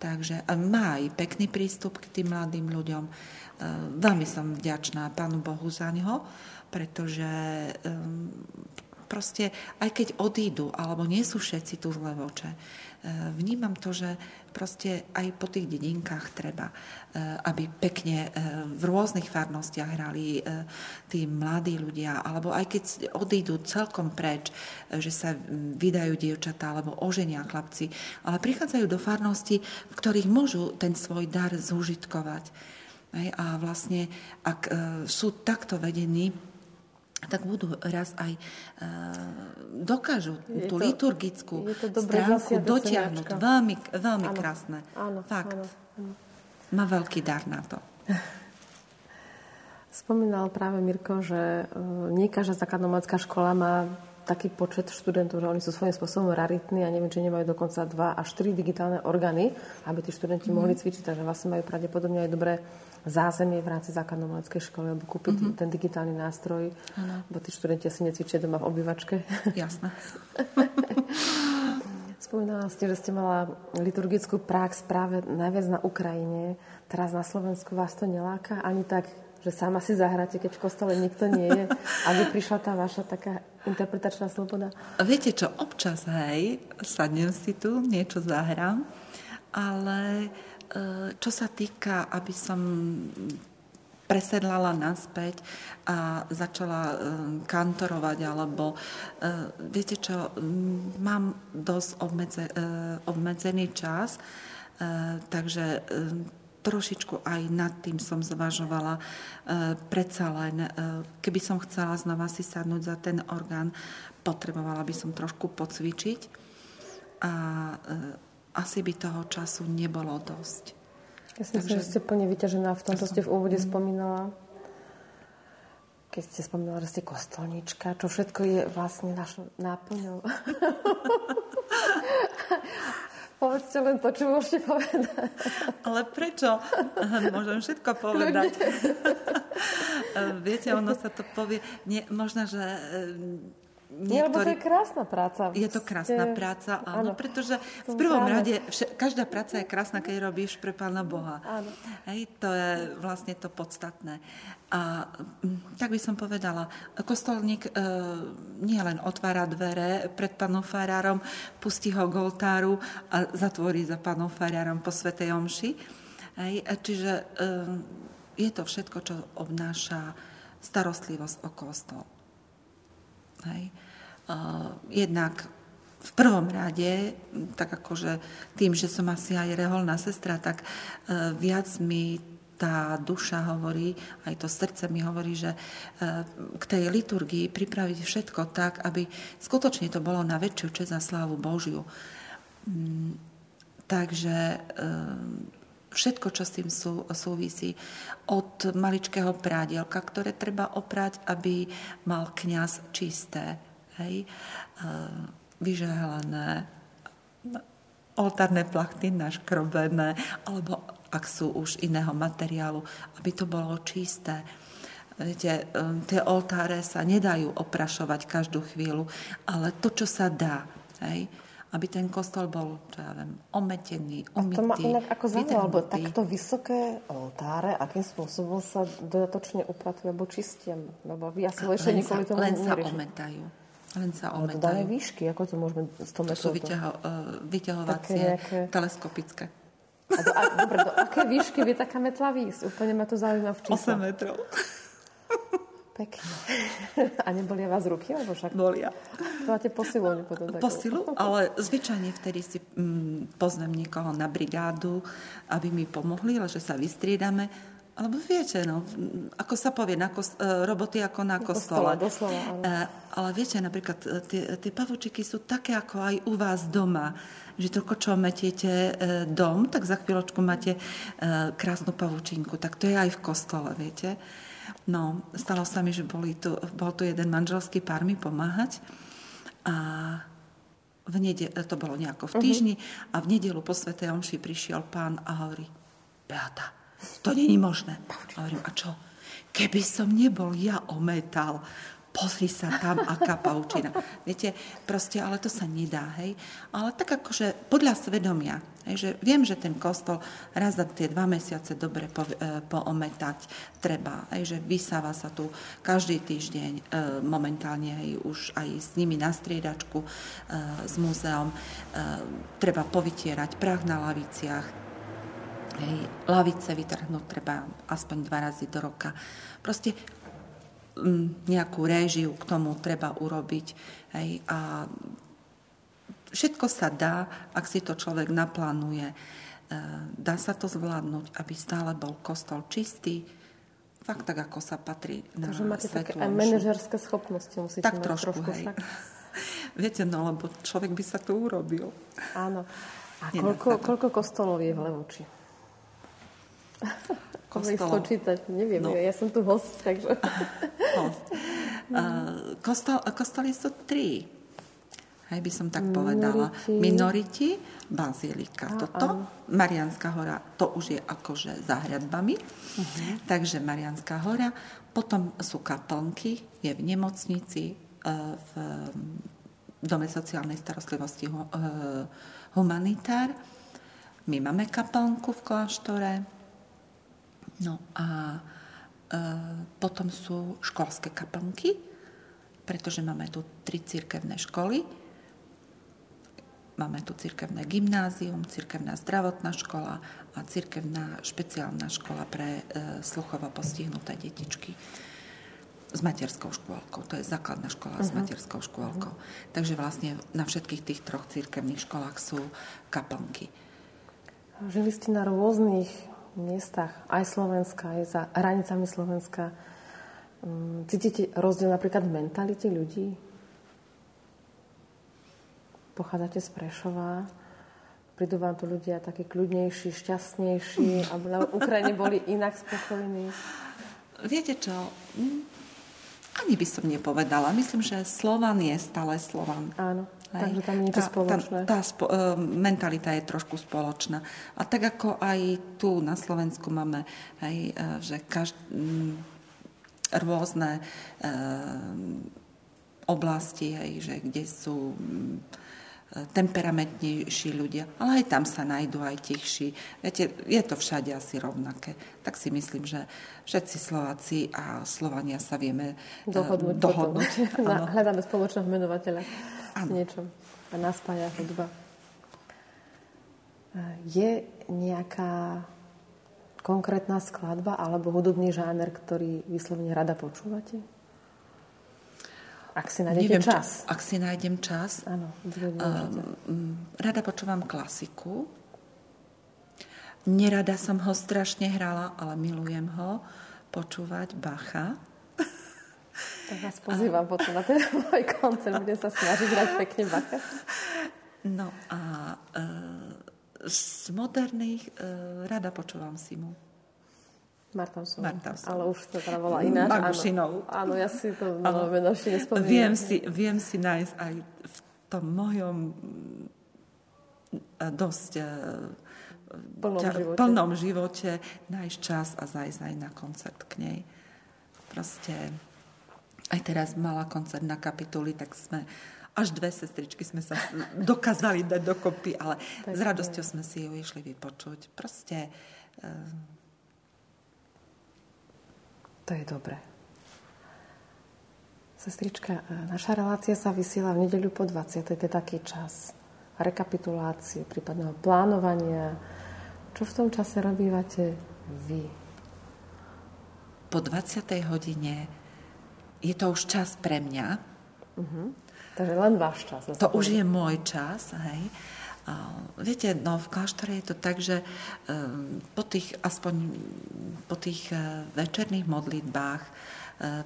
Takže má aj pekný prístup k tým mladým ľuďom. Uh, veľmi som vďačná Pánu Bohu za ňo, pretože um, proste aj keď odídu, alebo nie sú všetci tu zle voče, vnímam to, že proste aj po tých dedinkách treba, eh, aby pekne eh, v rôznych farnostiach hrali eh, tí mladí ľudia, alebo aj keď odídu celkom preč, že sa hm, vydajú dievčatá alebo oženia chlapci, ale prichádzajú do farnosti, v ktorých môžu ten svoj dar zúžitkovať. A vlastne, ak sú takto vedení, tak budú raz aj uh, dokážu je tú to, liturgickú stránku dotiahnuť. Veľmi, veľmi áno, krásne. Áno, Fakt. Áno, áno. Má veľký dar na to. Spomínal práve Mirko, že uh, nie každá základnomácká škola má taký počet študentov, že oni sú svojím spôsobom raritní a neviem, či nemajú dokonca dva až tri digitálne orgány, aby tí študenti mm. mohli cvičiť, takže vlastne majú pravdepodobne aj dobré zázemie v rámci základnomáckej školy, alebo kúpiť mm-hmm. ten digitálny nástroj, ano. bo tí študenti asi necvičia doma v obývačke. Jasné. Spomínala ste, že ste mala liturgickú prax práve najviac na Ukrajine. Teraz na Slovensku vás to neláka ani tak, že sama si zahráte, keď v kostole nikto nie je, aby prišla tá vaša taká interpretačná sloboda? Viete čo, občas, hej, sadnem si tu, niečo zahrám, ale Eh, čo sa týka, aby som presedlala naspäť a začala eh, kantorovať, alebo eh, viete čo, mám dosť obmedze, obmedzený čas, takže trošičku aj nad tým som zvažovala. Predsa len, keby som chcela znova si sadnúť za ten orgán, potrebovala by som trošku pocvičiť. A asi by toho času nebolo dosť. Ja si myslím, že ste plne vyťažená. V tomto ste v úvode mm. spomínala, keď ste spomínala, že ste kostolnička, čo všetko je vlastne našou náplňou. Povedzte len to, čo môžete povedať. Ale prečo? Môžem všetko povedať. Viete, ono sa to povie, nie, možno, že. Nie, lebo to je krásna práca. Je to krásna práca, áno, áno. pretože v prvom práve. rade vš- každá práca je krásna, keď robíš pre Pána Boha. Áno. Hej, to je vlastne to podstatné. A mm, tak by som povedala, kostolník e, nie len otvára dvere pred pánom farárom, pustí ho k oltáru a zatvorí za pánom farárom po Svetej Omši. Hej, čiže e, je to všetko, čo obnáša starostlivosť o kostol. Hej. Jednak v prvom rade, tak akože tým, že som asi aj reholná sestra, tak e, viac mi tá duša hovorí, aj to srdce mi hovorí, že e, k tej liturgii pripraviť všetko tak, aby skutočne to bolo na väčšiu čest a slávu Božiu. Mm, takže e, všetko, čo s tým sú, súvisí, od maličkého prádielka, ktoré treba oprať, aby mal kňaz čisté, hej, vyžehlené, oltárne plachty naškrobené, alebo ak sú už iného materiálu, aby to bolo čisté. Viete, um, tie oltáre sa nedajú oprašovať každú chvíľu, ale to, čo sa dá, hej, aby ten kostol bol, čo ja viem, ometený, umytý. A to má inak ako zaujímavé, alebo takto vysoké oltáre, akým spôsobom sa dodatočne upratujú alebo čistia? Lebo vy asi len kvôli tomu Len sa ometajú. Len sa ometajú. Ale to výšky, ako to môžeme 100 metrov? To sú vyťaho, uh, vyťahovacie, nejaké... teleskopické. A do, a, dobre, do aké výšky vie taká metla výjsť? Úplne ma to zaujíma v čísle. 8 metrov. Pekne. A nebolia vás ruky? Alebo však... Bolia. To máte posilu potom. Posilu, ale zvyčajne vtedy si mm, poznám niekoho na brigádu, aby mi pomohli, ale že sa vystriedame alebo viete, no, ako sa povie, na kost, e, roboty ako na kostole. Doslova, e, ale viete, napríklad e, tie, tie pavučiky sú také ako aj u vás doma. Že toľko, čo metiete dom, tak za chvíľočku máte krásnu pavučinku. Tak to je aj v kostole, viete. No, stalo sa mi, že boli tu, bol tu jeden manželský pár mi pomáhať a v nedel, to bolo nejako v mhm. týždni uh-huh. a v nedelu po Svetej Omši prišiel pán a hovorí, Beata, to není možné. A hovorím, a čo? Keby som nebol ja ometal, pozri sa tam, aká paučina. Viete, proste, ale to sa nedá, hej. Ale tak akože podľa svedomia, hej, že viem, že ten kostol raz za tie dva mesiace dobre po, e, poometať treba, hej, že vysáva sa tu každý týždeň e, momentálne hej, už aj s nimi na striedačku e, s múzeom. E, treba povytierať prach na laviciach, Hej, lavice vytrhnúť treba aspoň dva razy do roka. Proste nejakú réžiu k tomu treba urobiť. Hej, a všetko sa dá, ak si to človek naplánuje. E, dá sa to zvládnuť, aby stále bol kostol čistý, fakt tak, ako sa patrí na Takže máte také aj manažerské schopnosti musíte tak mať trošku, trošku hej. Viete, no, lebo človek by sa to urobil. Áno. A koľko, koľko kostolov je v Levoči? kostolom. spočítať, neviem, no. ja, ja som tu host, takže... host. Uh, kostol, kostoly sú tri. Hej, by som tak povedala. Minority, bazilika. A, Toto, áno. Marianská hora, to už je akože za hradbami. Uh-huh. Takže Marianská hora. Potom sú kaplnky, je v nemocnici, uh, v Dome sociálnej starostlivosti uh, humanitár. My máme kaplnku v kláštore, No a e, potom sú školské kaplnky, pretože máme tu tri církevné školy. Máme tu církevné gymnázium, církevná zdravotná škola a církevná špeciálna škola pre e, sluchovo postihnuté detičky s materskou škôlkou. To je základná škola uh-huh. s mhm. materskou škôlkou. Uh-huh. Takže vlastne na všetkých tých troch církevných školách sú kaplnky. Žili ste na rôznych miestach, aj Slovenska, aj za hranicami Slovenska. Mm, cítite rozdiel napríklad v mentalite ľudí? Pochádzate z Prešova, prídu vám tu ľudia takí kľudnejší, šťastnejší, alebo na Ukrajine boli inak spokojní? Viete čo, mm, ani by som nepovedala. Myslím, že Slovan je stále Slovan. Áno. Hej. Takže tam niečo tá, spoločné. Tá, tá spo, uh, mentalita je trošku spoločná. A tak ako aj tu na Slovensku máme, hej, uh, že každý, um, rôzne uh, oblasti, hej, že kde sú mm, temperamentnejší ľudia, ale aj tam sa nájdú aj tichší. Viete, je to všade asi rovnaké. Tak si myslím, že všetci Slováci a Slovania sa vieme eh, dohodnúť. dohodnúť. Hľadáme spoločného menovateľa v niečom. A nás spája hudba. Eh, je nejaká konkrétna skladba alebo hudobný žáner, ktorý vyslovene rada počúvate? Ak si nájdete Neviem, čas. ak si nájdem čas. Áno, um, rada počúvam klasiku. Nerada som ho strašne hrala, ale milujem ho počúvať Bacha. Tak vás pozývam a... potom na ten môj koncert, budem sa snažiť hrať pekne Bacha. No a uh, z moderných uh, rada počúvam Simu. Martausová. Martausová. Ale už sa teda volá ináč. Magušinou. Áno, áno, ja si to áno. meno ešte nespomínam. Viem si, viem si nájsť aj v tom mojom eh, dosť eh, plnom, ťa, živote. plnom živote nájsť čas a zájsť aj na koncert k nej. Proste aj teraz mala koncert na kapituli, tak sme až dve sestričky sme sa dokázali dať dokopy, ale tak s radosťou je. sme si ju išli vypočuť. Proste uh, to je dobré. Sestrička, e, naša relácia sa vysiela v nedeľu po 20. To je taký čas rekapitulácie, prípadného plánovania. Čo v tom čase robívate vy? Po 20. hodine je to už čas pre mňa. Uh-huh. Takže len váš čas. To už je môj čas, hej. Viete, no v kláštore je to tak, že ehm, po tých, aspoň po tých e, večerných modlitbách, e,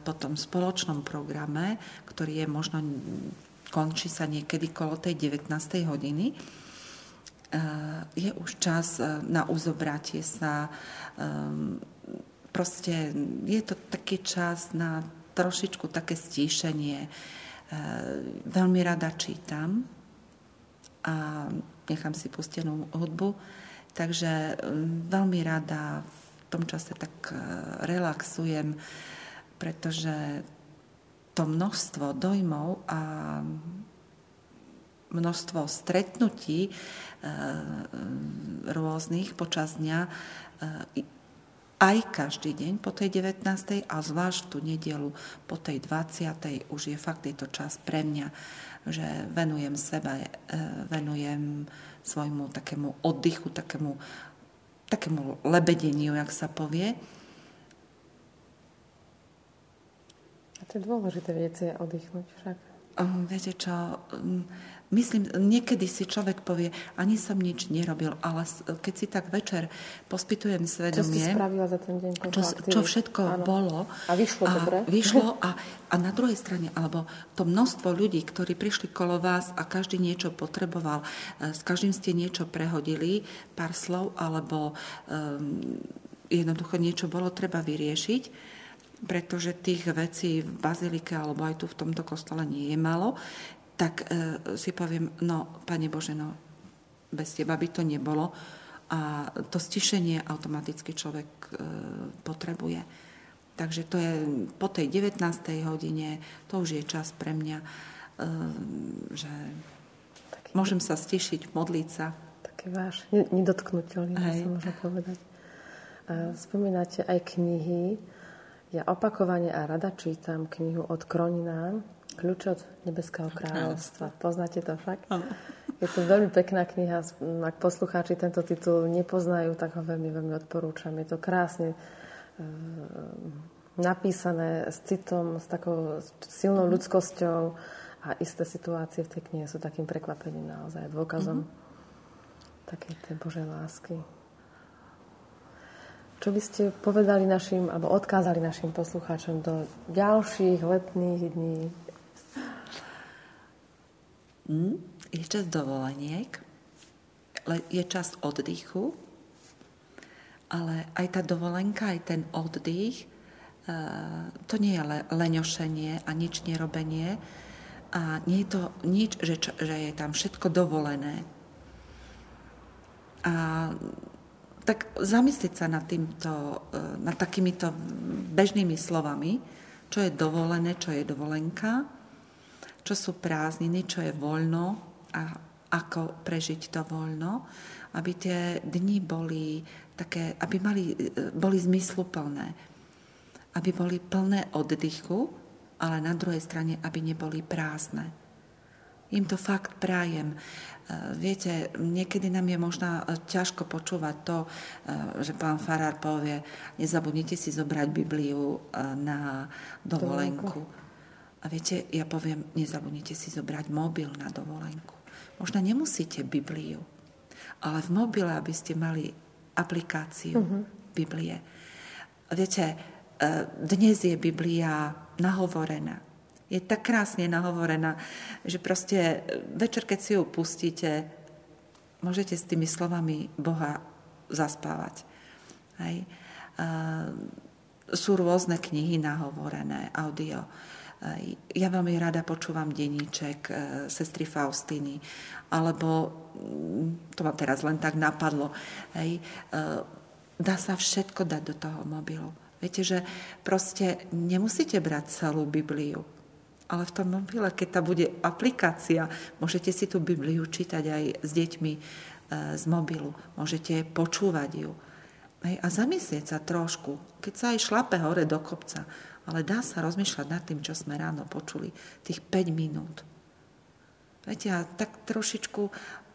po tom spoločnom programe, ktorý je možno, končí sa niekedy kolo tej 19. hodiny, je už čas na uzobratie sa. Ehm, proste je to taký čas na trošičku také stíšenie. Veľmi rada čítam, a nechám si pustenú hudbu. Takže mm, veľmi rada v tom čase tak e, relaxujem, pretože to množstvo dojmov a množstvo stretnutí e, rôznych počas dňa e, aj každý deň po tej 19. a zvlášť tú nedelu po tej 20. už je fakt je to čas pre mňa že venujem sebe, venujem svojmu takému oddychu, takému, takému lebedeniu, jak sa povie. A to je dôležité, viete, oddychnúť však. Viete čo, Myslím, niekedy si človek povie, ani som nič nerobil, ale keď si tak večer pospitujem svedomie... Čo spravila za ten deň? Čo, čo všetko Áno. bolo. A vyšlo a dobre? Vyšlo a, a na druhej strane, alebo to množstvo ľudí, ktorí prišli kolo vás a každý niečo potreboval, e, s každým ste niečo prehodili, pár slov, alebo um, jednoducho niečo bolo treba vyriešiť pretože tých vecí v bazilike alebo aj tu v tomto kostole nie je málo tak e, si poviem, no, Pane Bože, no, bez Teba by to nebolo. A to stišenie automaticky človek e, potrebuje. Takže to je po tej 19. hodine, to už je čas pre mňa, e, že Taký môžem sa stišiť, modliť sa. Taký váš nedotknutelný, sa môžem povedať. Spomínate aj knihy. Ja opakovane a rada čítam knihu od Kronina, Kľúč od Nebeského kráľovstva. Poznáte to však? Je to veľmi pekná kniha. Ak poslucháči tento titul nepoznajú, tak ho veľmi, veľmi odporúčam. Je to krásne e, napísané s citom, s takou silnou mhm. ľudskosťou a isté situácie v tej knihe sú takým prekvapením naozaj, dôkazom mm-hmm. takej tej Božej lásky. Čo by ste povedali našim, alebo odkázali našim poslucháčom do ďalších letných dní, Hm? Je čas dovoleniek, je čas oddychu, ale aj tá dovolenka, aj ten oddych, eh, to nie je leňošenie a nič nerobenie a nie je to nič, že, že je tam všetko dovolené. A tak zamyslieť sa nad, týmto, eh, nad takýmito bežnými slovami, čo je dovolené, čo je dovolenka čo sú prázdniny, čo je voľno a ako prežiť to voľno, aby tie dni boli také, aby mali, boli zmysluplné, aby boli plné oddychu, ale na druhej strane, aby neboli prázdne. Im to fakt prajem. E, viete, niekedy nám je možno ťažko počúvať to, e, že pán Farár povie, nezabudnite si zobrať Bibliu e, na dovolenku. A viete, ja poviem, nezabudnite si zobrať mobil na dovolenku. Možno nemusíte Bibliu, ale v mobile, aby ste mali aplikáciu uh-huh. Biblie. Viete, e, dnes je Biblia nahovorená. Je tak krásne nahovorená, že proste večer, keď si ju pustíte, môžete s tými slovami Boha zaspávať. Hej. E, sú rôzne knihy nahovorené, audio. Ja veľmi rada počúvam denníček e, sestry Faustiny, alebo mm, to ma teraz len tak napadlo, hej, e, dá sa všetko dať do toho mobilu. Viete, že proste nemusíte brať celú Bibliu, ale v tom mobile, keď tá bude aplikácia, môžete si tú Bibliu čítať aj s deťmi e, z mobilu, môžete počúvať ju. Hej, a zamyslieť sa trošku, keď sa aj šlape hore do kopca, ale dá sa rozmýšľať nad tým, čo sme ráno počuli, tých 5 minút. Viete, a tak trošičku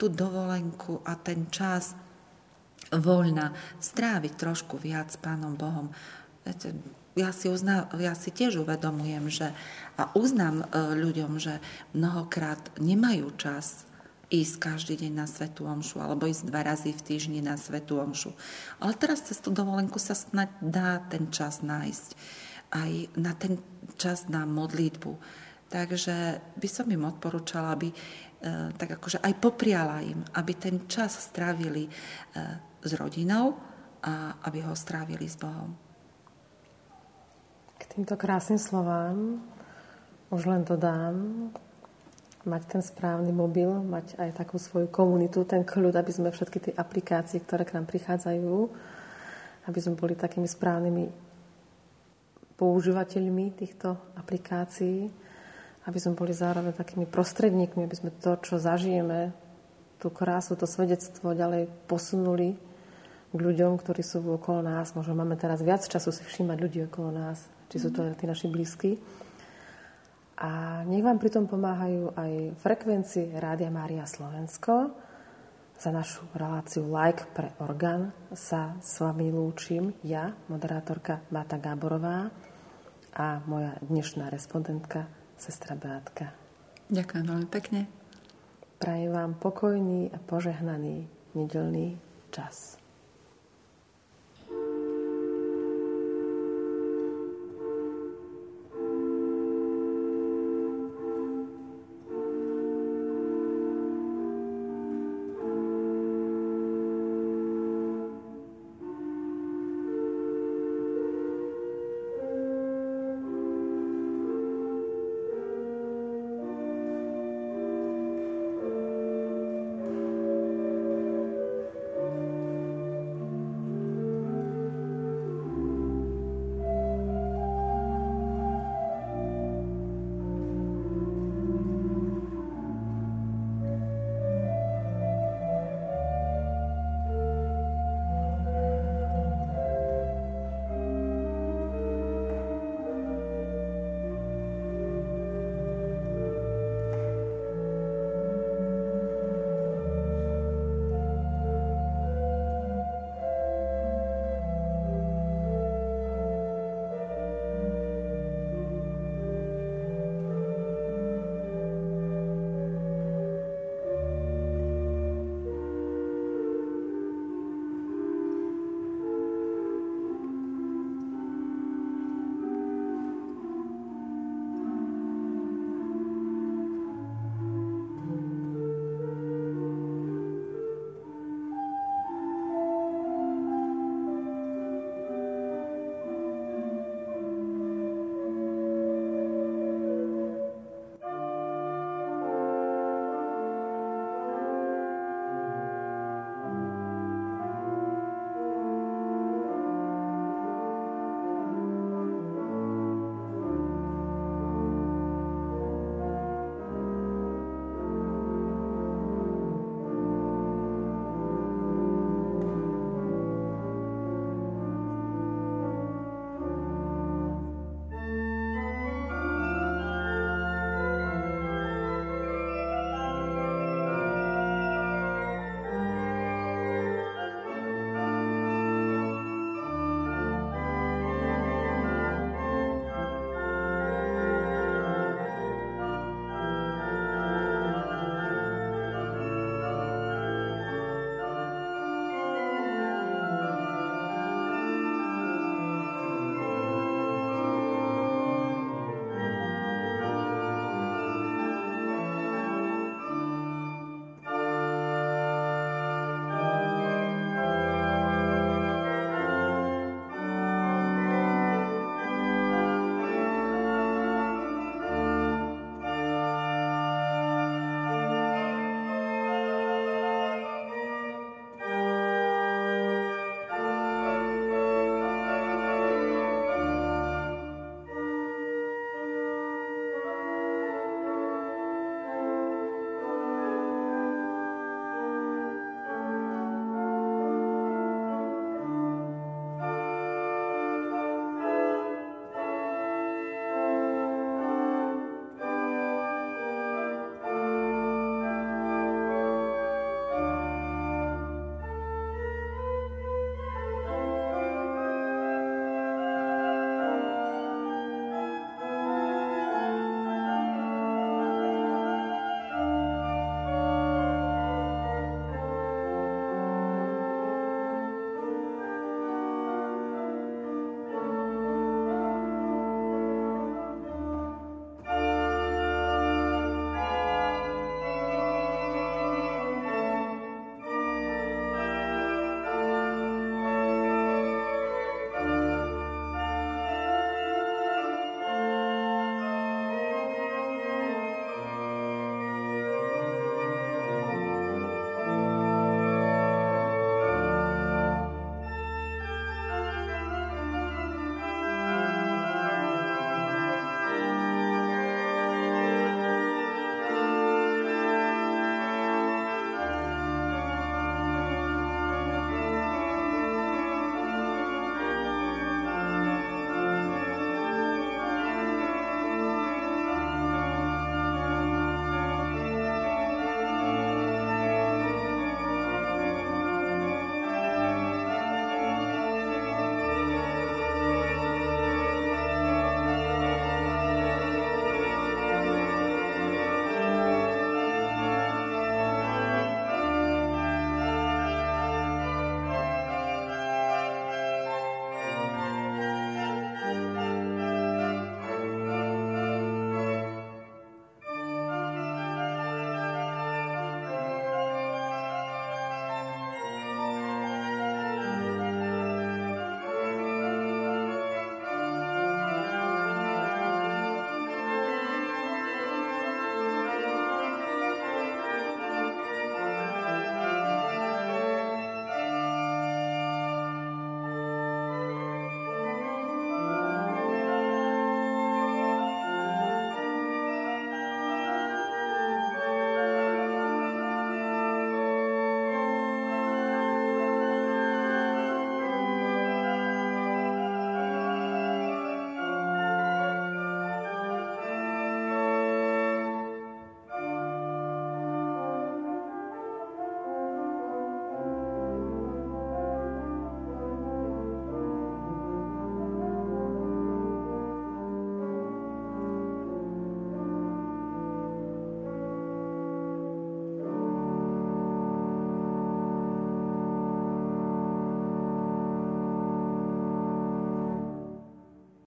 tú dovolenku a ten čas voľna stráviť trošku viac s Pánom Bohom. Viete, ja si, uzná, ja si tiež uvedomujem, že a uznám e, ľuďom, že mnohokrát nemajú čas ísť každý deň na Svetú Omšu alebo ísť dva razy v týždni na Svetú Omšu. Ale teraz cez tú dovolenku sa snad dá ten čas nájsť aj na ten čas na modlitbu. Takže by som im odporúčala, aby e, tak akože aj popriala im, aby ten čas strávili e, s rodinou a aby ho strávili s Bohom. K týmto krásnym slovám už len dodám, mať ten správny mobil, mať aj takú svoju komunitu, ten kľud, aby sme všetky tie aplikácie, ktoré k nám prichádzajú, aby sme boli takými správnymi používateľmi týchto aplikácií, aby sme boli zároveň takými prostredníkmi, aby sme to, čo zažijeme, tú krásu, to svedectvo ďalej posunuli k ľuďom, ktorí sú okolo nás. Možno máme teraz viac času si všímať ľudí okolo nás, či sú to aj tí naši blízky. A nech vám pritom pomáhajú aj frekvencie Rádia Mária Slovensko, za našu reláciu Like pre orgán sa s vami lúčim ja, moderátorka Mata Gáborová a moja dnešná respondentka, sestra Beatka. Ďakujem veľmi pekne. Prajem vám pokojný a požehnaný nedelný čas.